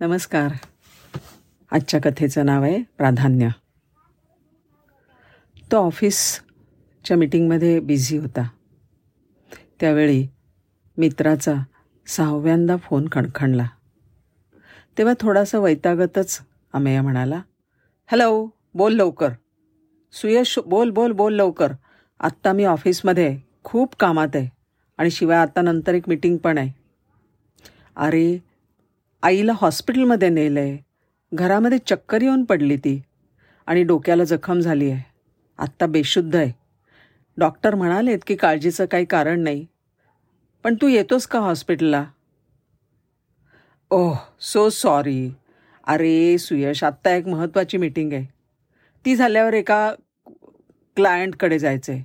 नमस्कार. आजच्या कथेचं नाव आहे प्राधान्य. तो ऑफिसच्या मिटिंगमध्ये बिझी होता. त्यावेळी मित्राचा सहाव्यांदा फोन खणखणला. तेव्हा थोडासा वैतागतच अमेय म्हणाला हॅलो बोल लवकर. सुयश बोल बोल बोल लवकर. आत्ता मी ऑफिसमध्ये आहे खूप कामात आहे आणि शिवाय आता नंतर एक मीटिंग पण आहे. अरे आईला हॉस्पिटलमध्ये नेलं आहे घरामध्ये चक्कर येऊन पडली ती. आणि डोक्याला जखम झाली आहे. आत्ता बेशुद्ध आहे. डॉक्टर म्हणालेत की काळजीचं काही कारण नाही. पण तू येतोस का हॉस्पिटलला? ओह सो सॉरी अरे सुयश आत्ता एक महत्त्वाची मीटिंग आहे. ती झाल्यावर एका क्लायंटकडे जायचं आहे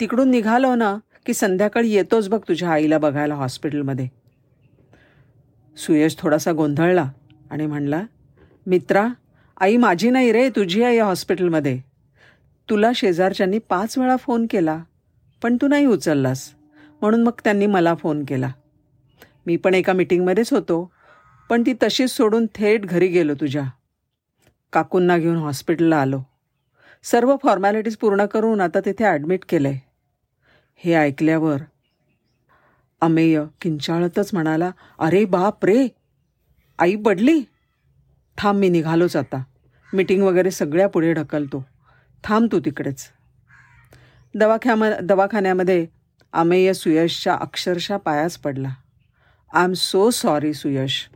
तिकडून निघालो ना की संध्याकाळी येतोच बघ तुझ्या आईला बघायला हॉस्पिटलमध्ये. सुयश थोडासा गोंधळला आणि म्हणला मित्रा आई माझी नाही रे तुझी आई हॉस्पिटलमध्ये. तुला शेजारच्यांनी पाच वेळा फोन केला पण तू नाही उचललास. म्हणून मग त्यांनी मला फोन केला. मी पण एका मीटिंगमध्येच होतो पण ती तशीच सोडून थेट घरी गेलो तुझ्या. काकूंना घेऊन हॉस्पिटलला आलो. सर्व फॉर्मॅलिटीज पूर्ण करून आता तिथे ॲडमिट केलं आहे हे ऐकल्यावर अमेय किंचाळतच म्हणाला अरे बाप रे! आई पडली? थांब मी निघालोच आता. मीटिंग वगैरे सगळ्या पुढे ढकलतो. थांब तू तिकडेच. दवाख्याम दवाखान्यामध्ये अमेय सुयशच्या अक्षरशः पायास पडला. I am so sorry Suyash.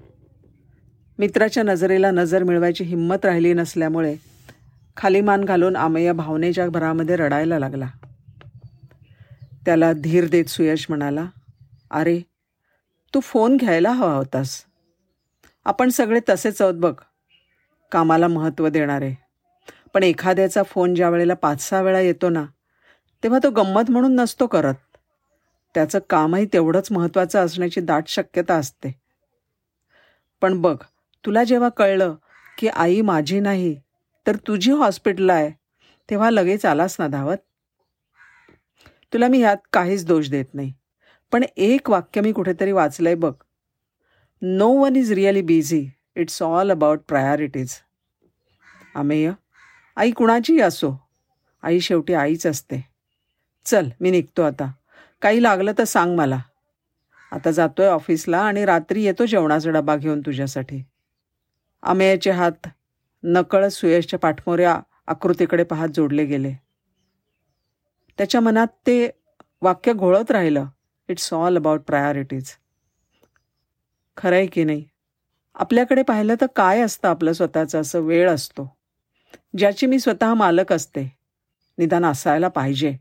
मित्राच्या नजरेला नजर मिळवायची हिंमत राहिली नसल्यामुळे खाली मान घालून अमेय भावनेच्या भरामध्ये रडायला लागला. त्याला धीर देत सुयश म्हणाला अरे तू फोन घ्यायला हवा होतास. आपण सगळे तसेच आहोत बघ. कामाला महत्त्व देणारे. पण एखाद्याचा फोन ज्या वेळेला पाच सहा वेळा येतो ना तेव्हा तो गंमत म्हणून नसतो करत. त्याचं कामही तेवढंच महत्त्वाचं असण्याची दाट शक्यता असते. पण बघ तुला जेव्हा कळलं की आई माझी नाही तर तुझी हॉस्पिटल आहे तेव्हा लगेच आलास ना धावत? तुला मी ह्यात काहीच दोष देत नाही. पण एक वाक्य मी कुठेतरी वाचलंय बघ. No one is really busy it's all about priorities Amey आई कुणाचीही असो. आई शेवटी आईच असते. चल मी निघतो आता. काही लागलं तर सांग मला. आता जातोय ऑफिसला आणि रात्री येतो जेवणाचा डबा घेऊन तुझ्यासाठी. अमेयाचे हात नकळत सुयशच्या पाठमोऱ्या आकृतीकडे पाहत जोडले गेले. त्याच्या मनात ते वाक्य घोळत राहिलं. इट्स ऑल अबाउट प्रायोरिटीज खरं आहे की नाही? आपल्याकडे पाहिलं तर काय असतं आपलं स्वतःचं? असं वेळ असतो. ज्याची मी स्वतः मालक असते. निदान असायला पाहिजे.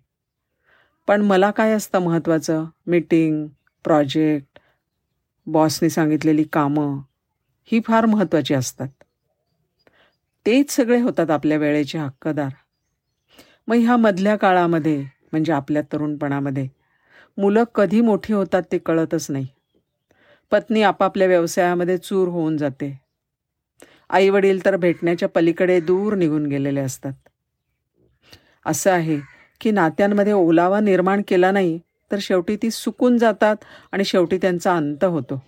पण मला काय असतं महत्त्वाचं? मीटिंग प्रोजेक्ट बॉसने सांगितलेली कामं ही फार महत्त्वाची असतात. तेच सगळे होतात आपल्या वेळेचे हक्कदार. मग ह्या मधल्या काळामध्ये म्हणजे आपल्या तरुणपणामध्ये मुलं कधी मोठी होतात ते कळतच नाही. पत्नी आपापल्या व्यवसायामध्ये चूर होऊन जाते. आईवडील तर भेटण्याच्या पलीकडे दूर निघून गेलेले असतात. असं आहे की नात्यांमध्ये ओलावा निर्माण केला नाही तर शेवटी ती सुकून जातात आणि शेवटी त्यांचा अंत होतो.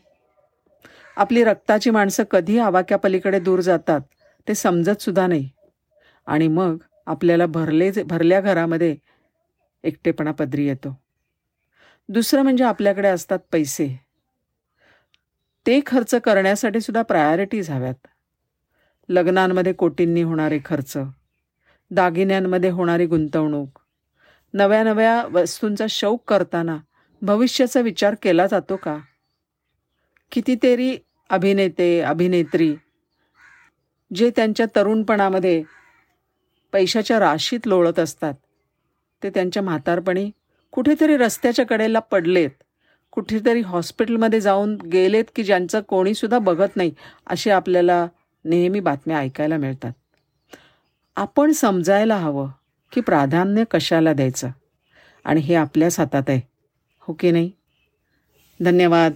आपली रक्ताची माणसं कधी आवाक्या पलीकडे दूर जातात ते समजत सुद्धा नाही. आणि मग आपल्याला भरले भरल्या घरामध्ये एकटेपणा पदरी येतो. दुसरं म्हणजे आपल्याकडे असतात पैसे. ते खर्च करण्यासाठी सुद्धा प्रायोरिटीज हव्यात. लग्नांमध्ये कोटींनी होणारे खर्च दागिन्यांमध्ये होणारी गुंतवणूक नव्या नव्या वस्तूंचा शौक करताना भविष्याचा विचार केला जातो का? कितीतरी अभिनेते अभिनेत्री जे त्यांच्या तरुणपणामध्ये पैशाच्या राशीत लोळत असतात ते त्यांच्या म्हातारपणी कुठेतरी रस्त्याच्या कडेला पडलेत. कुठेतरी हॉस्पिटलमध्ये जाऊन गेलेत की ज्यांचं कोणीसुद्धा बघत नाही अशी आपल्याला नेहमी बातम्या ऐकायला मिळतात. आपण समजायला हवं की प्राधान्य कशाला द्यायचं? आणि हे आपल्याच हातात आहे. हो की नाही? धन्यवाद.